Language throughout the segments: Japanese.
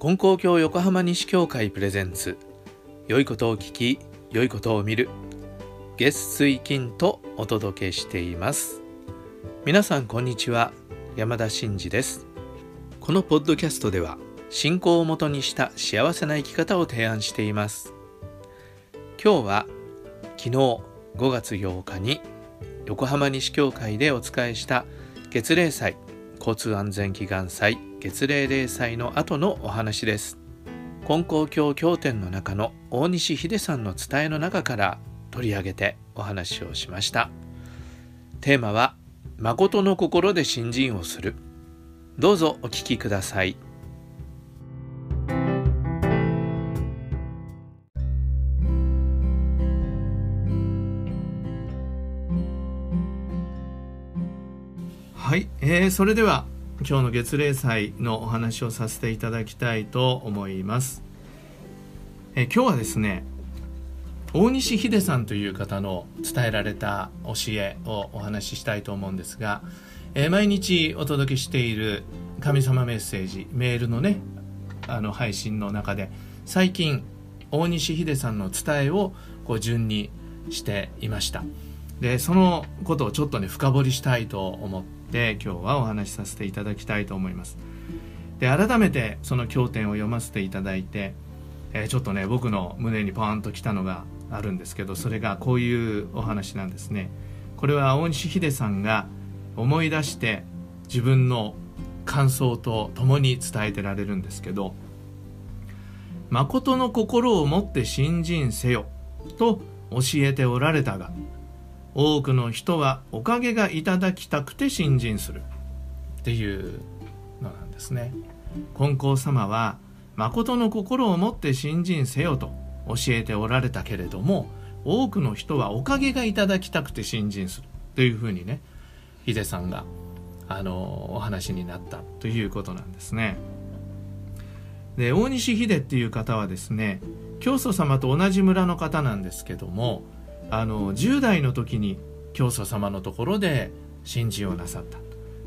金光教横浜西教会プレゼンツ。良いことを聞き良いことを見る。月水金とお届けしています。皆さんこんにちは。山田真嗣です。このポッドキャストでは信仰をもとにした幸せな生き方を提案しています。今日は昨日5月8日に横浜西教会でお使いした月例祭交通安全祈願祭月例例祭の後のお話です。金光教経典の中の大西秀さんの伝えの中から取り上げてお話をしました。テーマは誠の心で信心をする。どうぞお聞きください。はい、えー、それでは今日の月例祭のお話をさせていただきたいと思います。え今日はですね大西秀さんという方の伝えられた教えをお話ししたいと思うんですが、え、毎日お届けしている神様メッセージメールのねあの配信の中で最近大西秀さんの伝えをこう順にしていましたでそのことをちょっとね深掘りしたいと思ってで今日はお話しさせていただきたいと思います。で改めてその経典を読ませていただいて、えー、ちょっとね僕の胸にポーンときたのがあるんですけどそれがこういうお話なんですね。これは大西秀さんが思い出して自分の感想と共に伝えてられるんですけど「誠の心を持って信心せよ」と教えておられたが多くの人はおかげがいただきたくて信心する。っていうのなんですね。金光様は誠の心を持って信心せよと教えておられたけれども多くの人はおかげがいただきたくて信心する。というふうにねヒデさんがあのお話になったということなんですね。で大西秀っていう方はですね教祖様と同じ村の方なんですけどもあの10代の時に教祖様のところで信心をなさった。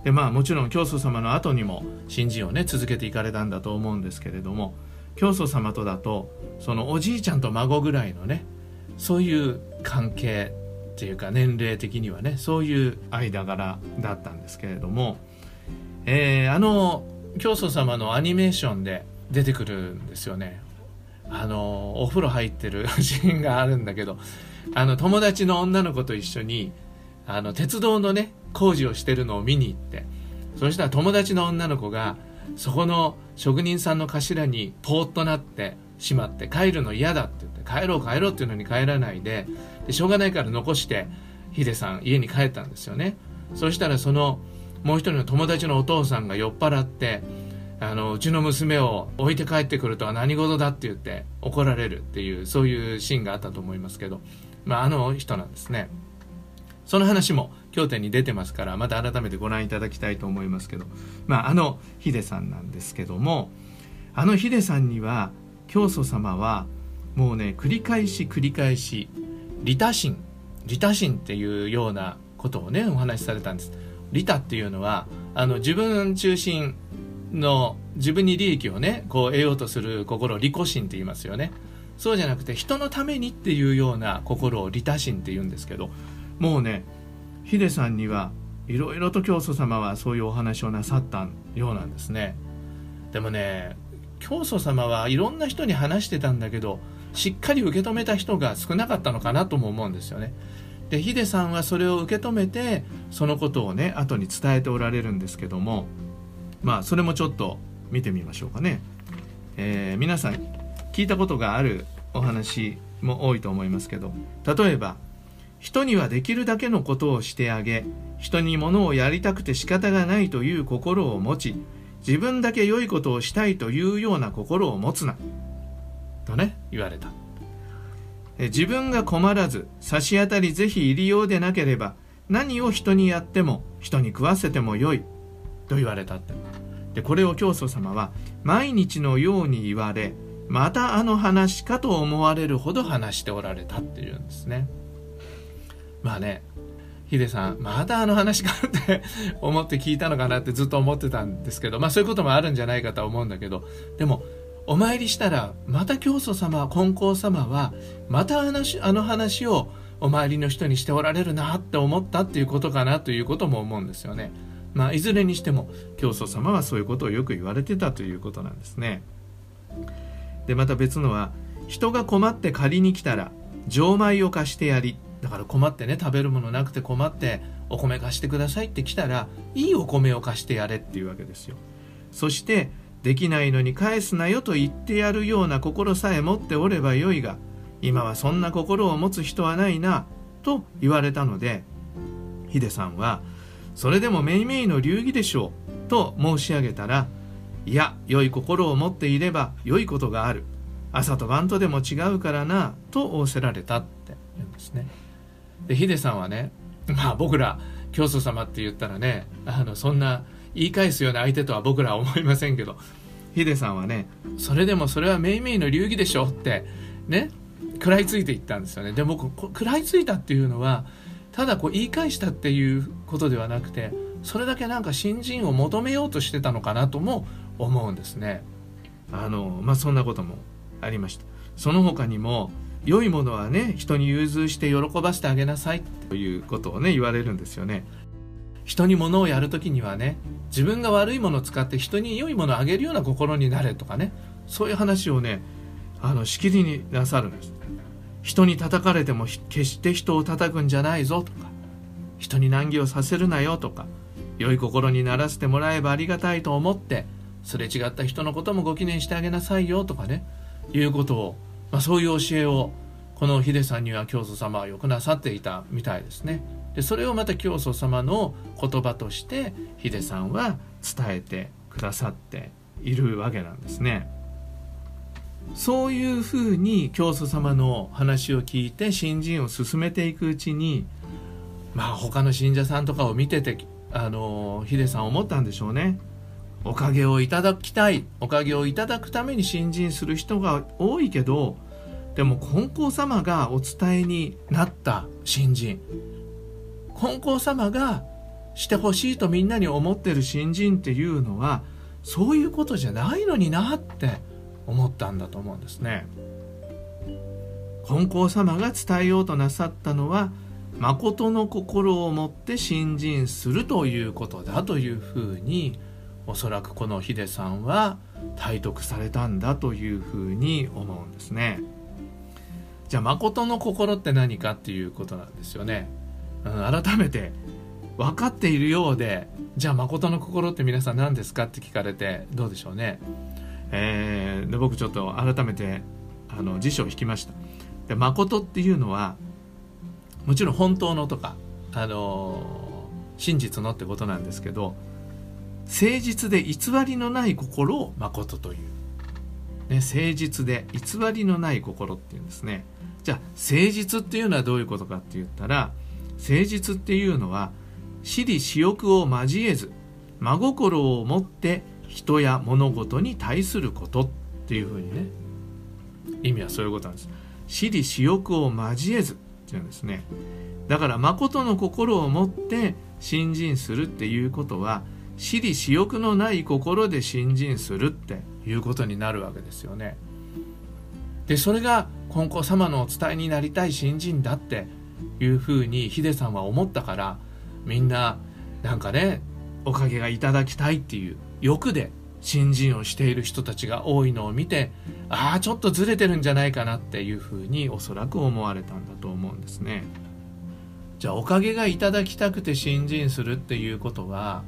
でまあもちろん教祖様の後にも信心をね続けていかれたんだと思うんですけれども教祖様とだとそのおじいちゃんと孫ぐらいのねそういう関係っていうか年齢的にはねそういう間柄だったんですけれども、えー、あの教祖様のアニメーションで出てくるんですよね。あのお風呂入ってるシーンがあるんだけどあの友達の女の子と一緒にあの鉄道のね工事をしてるのを見に行ってそしたら友達の女の子がそこの職人さんの頭にポーッとなってしまって帰るの嫌だって言って帰ろう帰ろうっていうのに帰らないででしょうがないから残してヒデさん家に帰ったんですよね。そしたらそのもう一人の友達のお父さんが酔っ払ってあのうちの娘を置いて帰ってくるとは何事だって言って怒られるっていうそういうシーンがあったと思いますけどまあ、あの人なんですね。その話も経典に出てますからまた改めてご覧いただきたいと思いますけど、まあ、あのヒデさんなんですけどもあのヒデさんには教祖様はもうね繰り返し繰り返し利他心利他心っていうようなことをねお話しされたんです。利他っていうのはあの自分中心の自分に利益をねこう得ようとする心利己心って言いますよね。そうじゃなくて人のためにっていうような心を利他心って言うんですけどもうねヒデさんにはいろいろと教祖様はそういうお話をなさったようなんですね。でもね教祖様はいろんな人に話してたんだけどしっかり受け止めた人が少なかったのかなとも思うんですよね。でヒデさんはそれを受け止めてそのことをね後に伝えておられるんですけどもまあそれもちょっと見てみましょうかね、えー、皆さん聞いたことがあるお話も多いと思いますけど例えば人にはできるだけのことをしてあげ人に物をやりたくて仕方がないという心を持ち自分だけ良いことをしたいというような心を持つなとね言われた。自分が困らず差し当たりぜひ入りようでなければ何を人にやっても人に食わせてもよいと言われたって。でこれを教祖様は毎日のように言われまたあの話かと思われるほど話しておられたっていうんですねまあねヒデさんまたあの話かって思って聞いたのかなってずっと思ってたんですけどまあそういうこともあるんじゃないかとは思うんだけどでもお参りしたらまた教祖様金光様はまた話あの話をお参りの人にしておられるなって思ったっていうことかなということも思うんですよね。まあ、いずれにしても教祖様はそういうことをよく言われてたということなんですね。でまた別のは人が困って借りに来たら錠米を貸してやりだから困ってね食べるものなくて困ってお米貸してくださいって来たらいいお米を貸してやれっていうわけですよ。そしてできないのに返すなよと言ってやるような心さえ持っておればよいが今はそんな心を持つ人はないなと言われたのでヒデさんはそれでもめいめいの流儀でしょうと申し上げたらいや良い心を持っていれば良いことがある。朝と晩とでも違うからなと仰せられたって。言うんですね。でヒデさんはねまあ僕ら教祖様って言ったらねあのそんな言い返すような相手とは僕らは思いませんけどヒデさんはねそれでもそれはめいめいの流儀でしょってね食らいついていったんですよね。で僕食らいついたっていうのはただこう言い返したっていうことではなくてそれだけなんか新人を求めようとしてたのかなとも思うんですね。あのまあそんなこともありました。その他にも良いものはね人に融通して喜ばせてあげなさいということをね言われるんですよね。人に物をやる時にはね自分が悪いものを使って人に良いものをあげるような心になれとかねそういう話をねあのしきりになさるんです。人に叩かれても決して人を叩くんじゃないぞとか人に難儀をさせるなよとか良い心にならせてもらえばありがたいと思ってすれ違った人のこともご記念してあげなさいよとかねいうことを、まあ、そういう教えをこの秀さんには教祖様はよくなさっていたみたいですね。でそれをまた教祖様の言葉として秀さんは伝えてくださっているわけなんですね。そういうふうに教祖様の話を聞いて新人を進めていくうちにまあ他の信者さんとかを見ててあのヒデさん思ったんでしょうね。おかげをいただきたいおかげをいただくために新人する人が多いけどでも金光様がお伝えになった新人金光様がしてほしいとみんなに思ってる新人っていうのはそういうことじゃないのになって思ったんだと思うんですね。金光様が伝えようとなさったのは誠の心を持って新人するということだというふうにおそらくこのヒデさんは体得されたんだというふうに思うんですね。じゃあ誠の心って何かっていうことなんですよね。改めて分かっているようでじゃあ誠の心って皆さん何ですかって聞かれてどうでしょうね。えー、で僕ちょっと改めてあの辞書を引きました。で誠っていうのはもちろん本当のとか、あの、真実のってことなんですけど誠実で偽りのない心を誠という、ね、誠実で偽りのない心っていうんですね。じゃあ誠実っていうのはどういうことかって言ったら誠実っていうのは私利私欲を交えず真心を持って人や物事に対することっていうふうにね意味はそういうことなんです。私利私欲を交えずっていうんですね。だから誠の心を持って信心するっていうことは私利私欲のない心で信心するっていうことになるわけですよね。でそれが金光様のお伝えになりたい信心だっていうふうにヒデさんは思ったからみんななんかねおかげがいただきたいっていう欲で信心をしている人たちが多いのを見てああちょっとずれてるんじゃないかなっていうふうにおそらく思われたんだと思うんですね。じゃあおかげがいただきたくて信心するっていうことは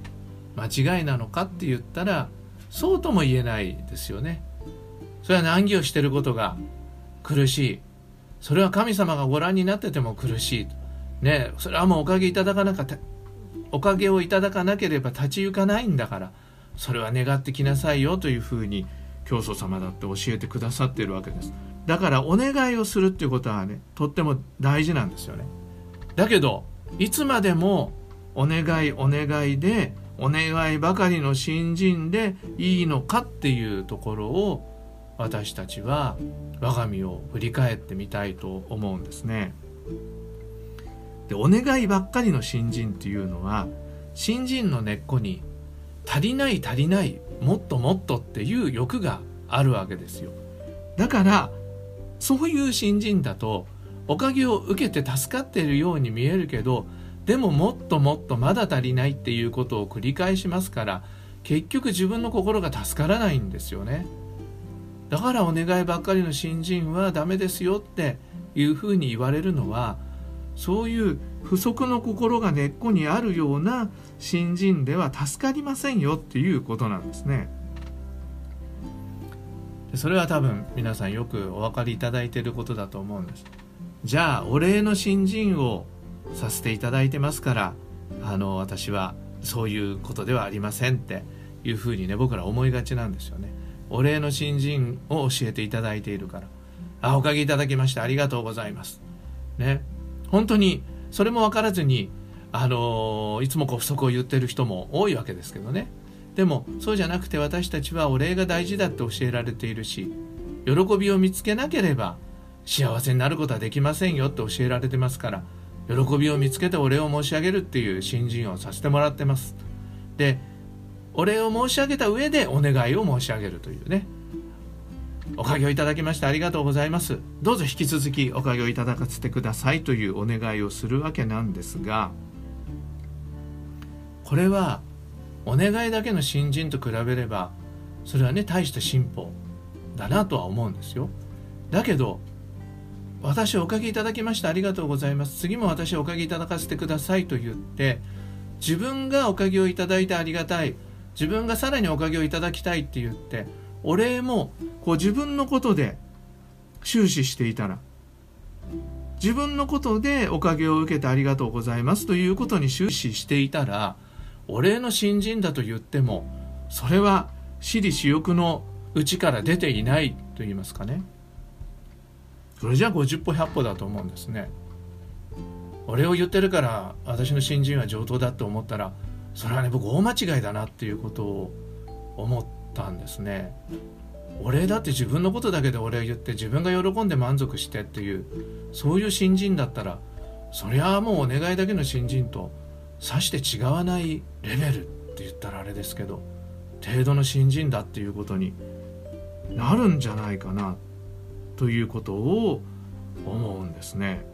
間違いなのかって言ったらそうとも言えないですよね。それは難儀をしてることが苦しい。それは神様がご覧になってても苦しい。ね、それはもうおかげいただかなかった、おかげをいただかなければ立ち行かないんだから、それは願ってきなさいよというふうに教祖様だって教えてくださってるわけです。だからお願いをするっていうことはね、とっても大事なんですよね。だけど、いつまでもお願いお願いでお願いばかりの新人でいいのかっていうところを私たちは我が身を振り返ってみたいと思うんですね。でお願いばっかりの新人っていうのは新人の根っこに足りない足りないもっともっとっていう欲があるわけですよだからそういう新人だとおかげを受けて助かっているように見えるけどでももっともっとまだ足りないっていうことを繰り返しますから結局自分の心が助からないんですよねだからお願いばっかりの新人はダメですよっていうふうに言われるのはそういう不足の心が根っこにあるような新人では助かりませんよっていうことなんですね。それは多分皆さんよくお分かりいただいていることだと思うんです。じゃあお礼の新人をさせていただいてますからあの私はそういうことではありませんっていうふうにね僕ら思いがちなんですよね。お礼の新人を教えていただいているから。あおかげいただきましてありがとうございます。ね。本当にそれも分からずにあのいつもこう不足を言ってる人も多いわけですけどね。でもそうじゃなくて私たちはお礼が大事だって教えられているし喜びを見つけなければ幸せになることはできませんよって教えられてますから喜びを見つけてお礼を申し上げるっていう新人をさせてもらってます。でお礼を申し上げた上でお願いを申し上げるというね。おかげをいただきましてありがとうございます。どうぞ引き続きおかげをいただかせてくださいというお願いをするわけなんですがこれはお願いだけの新人と比べればそれはね大した進歩だなとは思うんですよ。だけど私おかげいただきましてありがとうございます。次も私おかげいただかせてくださいと言って自分がおかげをいただいてありがたい。自分がさらにおかげをいただきたいって言ってお礼もこう自分のことで終始していたら自分のことでおかげを受けてありがとうございます。ということに終始していたらお礼の新人だと言ってもそれは私利私欲のうちから出ていないと言いますかね。それじゃあ50歩100歩だと思うんですね俺を言ってるから私の新人は上等だと思ったらそれはね僕大間違いだなっていうことを思ったんですね。俺だって自分のことだけで俺を言って自分が喜んで満足してっていうそういう新人だったらそりゃあもうお願いだけの新人とさして違わないレベルって言ったらあれですけど程度の新人だっていうことになるんじゃないかなということを思うんですね。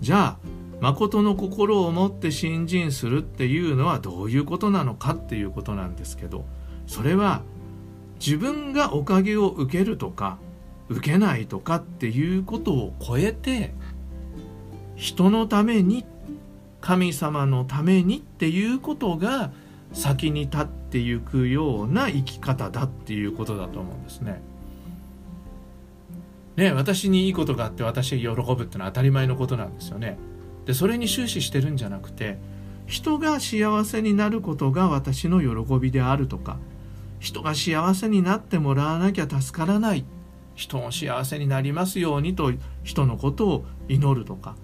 じゃあ誠の心を持って信心するっていうのはどういうことなのかっていうことなんですけどそれは自分がおかげを受けるとか受けないとかっていうことを超えて人のために神様のためにっていうことが先に立っていくような生き方だっていうことだと思うんですね。ね私にいいことがあって私が喜ぶってのは当たり前のことなんですよね。でそれに終始してるんじゃなくて人が幸せになることが私の喜びであるとか人が幸せになってもらわなきゃ助からない人も幸せになりますようにと人のことを祈るとか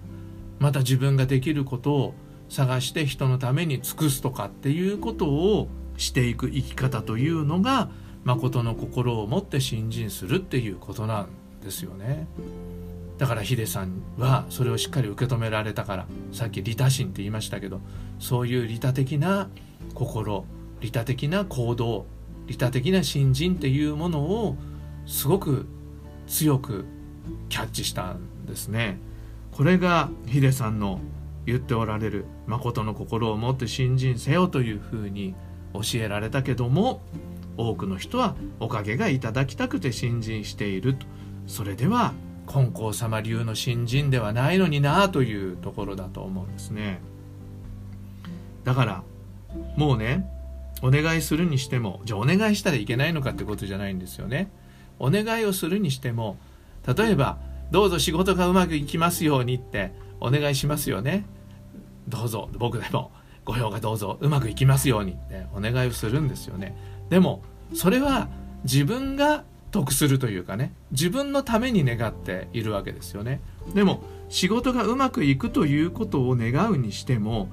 また自分ができることを探して人のために尽くすとかっていうことをしていく生き方というのが誠の心を持って信心するっていうことなんですよね。だからヒデさんはそれをしっかり受け止められたからさっき利他心って言いましたけどそういう利他的な心利他的な行動利他的な信心っていうものをすごく強くキャッチしたんですね。これがヒデさんの言っておられる誠の心を持って信心せよというふうに教えられたけども多くの人はおかげがいただきたくて信心しているとそれでは金光様流の新人ではないのになあというところだと思うんですね。だからもうねお願いするにしてもじゃあお願いしたらいけないのかってことじゃないんですよね。お願いをするにしても例えばどうぞ仕事がうまくいきますようにってお願いしますよね。どうぞ僕でもご評価どうぞうまくいきますようにってお願いをするんですよね。でもそれは自分が得するというかね自分のために願っているわけですよね。でも仕事がうまくいくということを願うにしても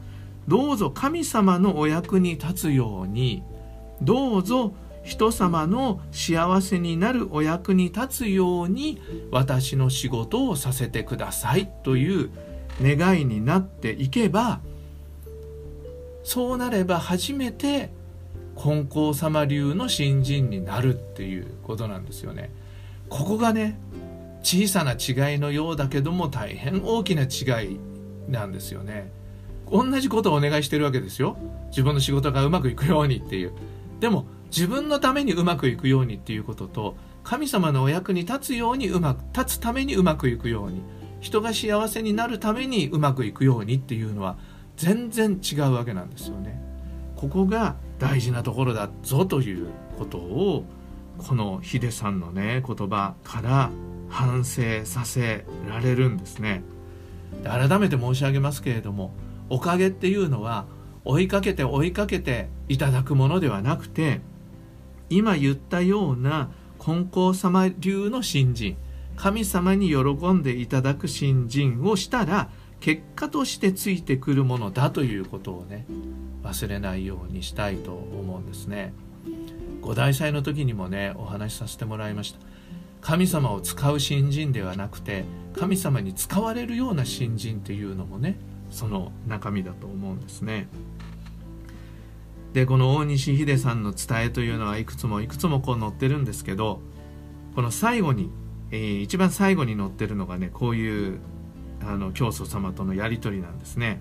どうぞ神様のお役に立つようにどうぞ人様の幸せになるお役に立つように私の仕事をさせてくださいという願いになっていけばそうなれば初めて金光様流の新人になるっていうことなんですよね。ここがね小さな違いのようだけども大変大きな違いなんですよね。同じことをお願いしてるわけですよ。自分の仕事がうまくいくようにっていう。でも自分のためにうまくいくようにっていうことと神様のお役に立つようにうまく立つためにうまくいくように人が幸せになるためにうまくいくようにっていうのは全然違うわけなんですよね。ここが大事なところだぞということをこのヒデさんのね言葉から反省させられるんですね。改めて申し上げますけれどもおかげっていうのは追いかけて追いかけていただくものではなくて今言ったような金光様流の新人神様に喜んでいただく新人をしたら結果としてついてくるものだということをね忘れないようにしたいと思うんですね。五大祭の時にもねお話しさせてもらいました。神様を使う新人ではなくて神様に使われるような新人っていうのもねその中身だと思うんですね。でこの大西秀さんの伝えというのはいくつもいくつもこう載ってるんですけどこの最後に、えー、一番最後に載ってるのがねこういうあの教祖様とのやり取りなんですね。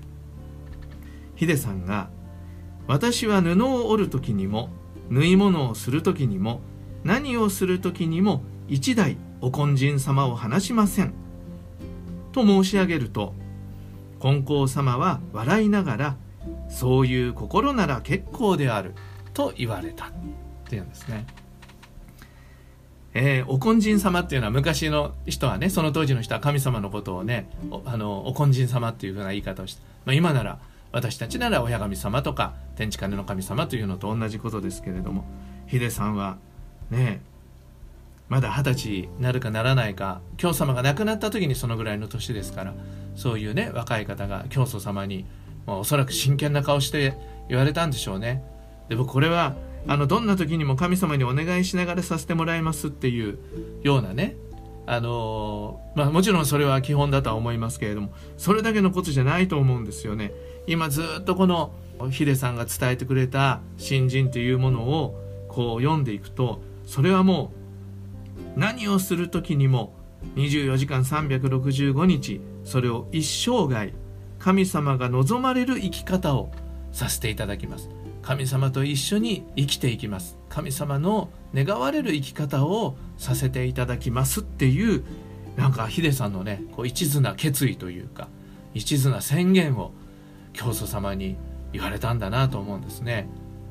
ヒデさんが「私は布を織る時にも縫い物をする時にも何をする時にも一代お根人様を話しません」と申し上げると金光様は笑いながら「そういう心なら結構である」と言われたっていうんですね。えー、お根人様っていうのは昔の人はねその当時の人は神様のことをねおあのお根人様っていうふうな言い方をして、まあ、今なら私たちなら親神様とか天地金の神様というのと同じことですけれどもヒデさんはねまだ二十歳になるかならないか教祖様が亡くなった時にそのぐらいの年ですからそういうね若い方が教祖様にもうおそらく真剣な顔して言われたんでしょうね。でもこれはあのどんな時にも神様にお願いしながらさせてもらいますっていうようなねあのまあ、もちろんそれは基本だとは思いますけれどもそれだけのことじゃないと思うんですよね。今ずっとこのヒデさんが伝えてくれた新人というものをこう読んでいくとそれはもう何をする時にも24時間365日それを一生涯神様が望まれる生き方をさせていただきます。神様と一緒に生きていきます。神様の願われる生き方をさせていただきますっていうなんかヒデさんのねこう一途な決意というか一途な宣言を教祖様に言われたんだなと思うんですね。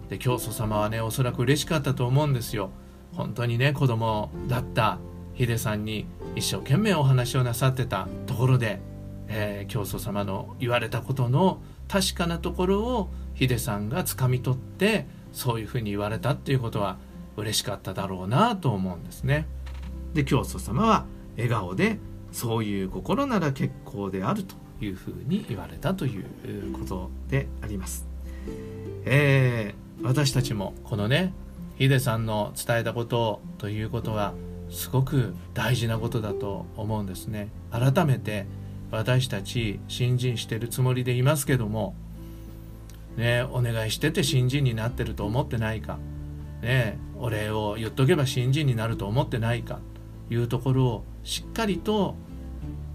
で教祖様はねおそらく嬉しかったと思うんですよ。本当にね子供だったヒデさんに一生懸命お話をなさってたところで、えー、教祖様の言われたことの確かなところをヒデさんが掴み取ってそういうふうに言われたっていうことは嬉しかっただろうなと思うんですね。で教祖様は笑顔でそういう心なら結構であるというふうに言われたということであります。えー、私たちもこのねヒデさんの伝えたことということはすごく大事なことだと思うんですね。改めて私たち新人してるつもりでいますけどもね、お願いしてて新人になってると思ってないか、ね、お礼を言っとけば新人になると思ってないか。というところをしっかりと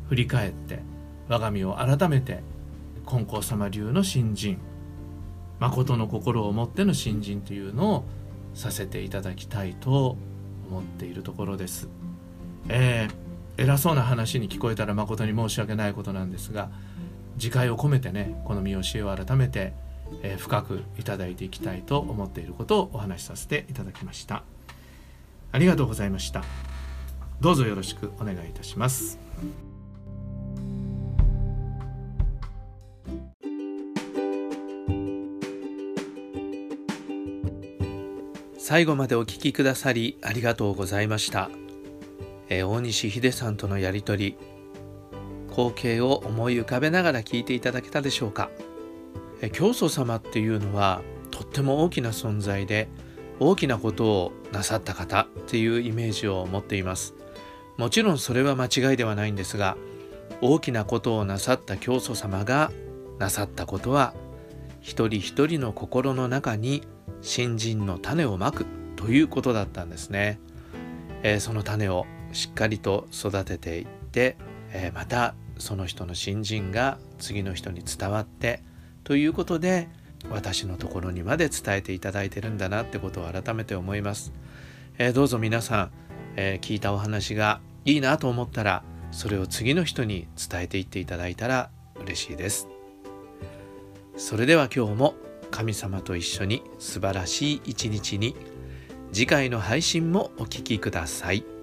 振り返って我が身を改めて金光様流の新人誠の心を持っての新人というのをさせていただきたいと思っているところです。えー、偉そうな話に聞こえたら誠に申し訳ないことなんですが自戒を込めてねこの見教えを改めてえー、深くいただいていきたいと思っていることをお話しさせていただきました。ありがとうございました。どうぞよろしくお願いいたします。最後までお聞きくださりありがとうございました、えー、大西秀さんとのやりとり光景を思い浮かべながら聞いていただけたでしょうか。教祖様っていうのはとっても大きな存在で大きなことをなさった方っていうイメージを持っています。もちろんそれは間違いではないんですが大きなことをなさった教祖様がなさったことは一人一人の心の中に新人の種をまくということだったんですね、えー、その種をしっかりと育てていって、えー、またその人の新人が次の人に伝わってということで私のところにまで伝えていただいてるんだなってことを改めて思います、えー、どうぞ皆さん、えー、聞いたお話がいいなと思ったらそれを次の人に伝えていっていただいたら嬉しいですそれでは今日も神様と一緒に素晴らしい一日に次回の配信もお聴きください。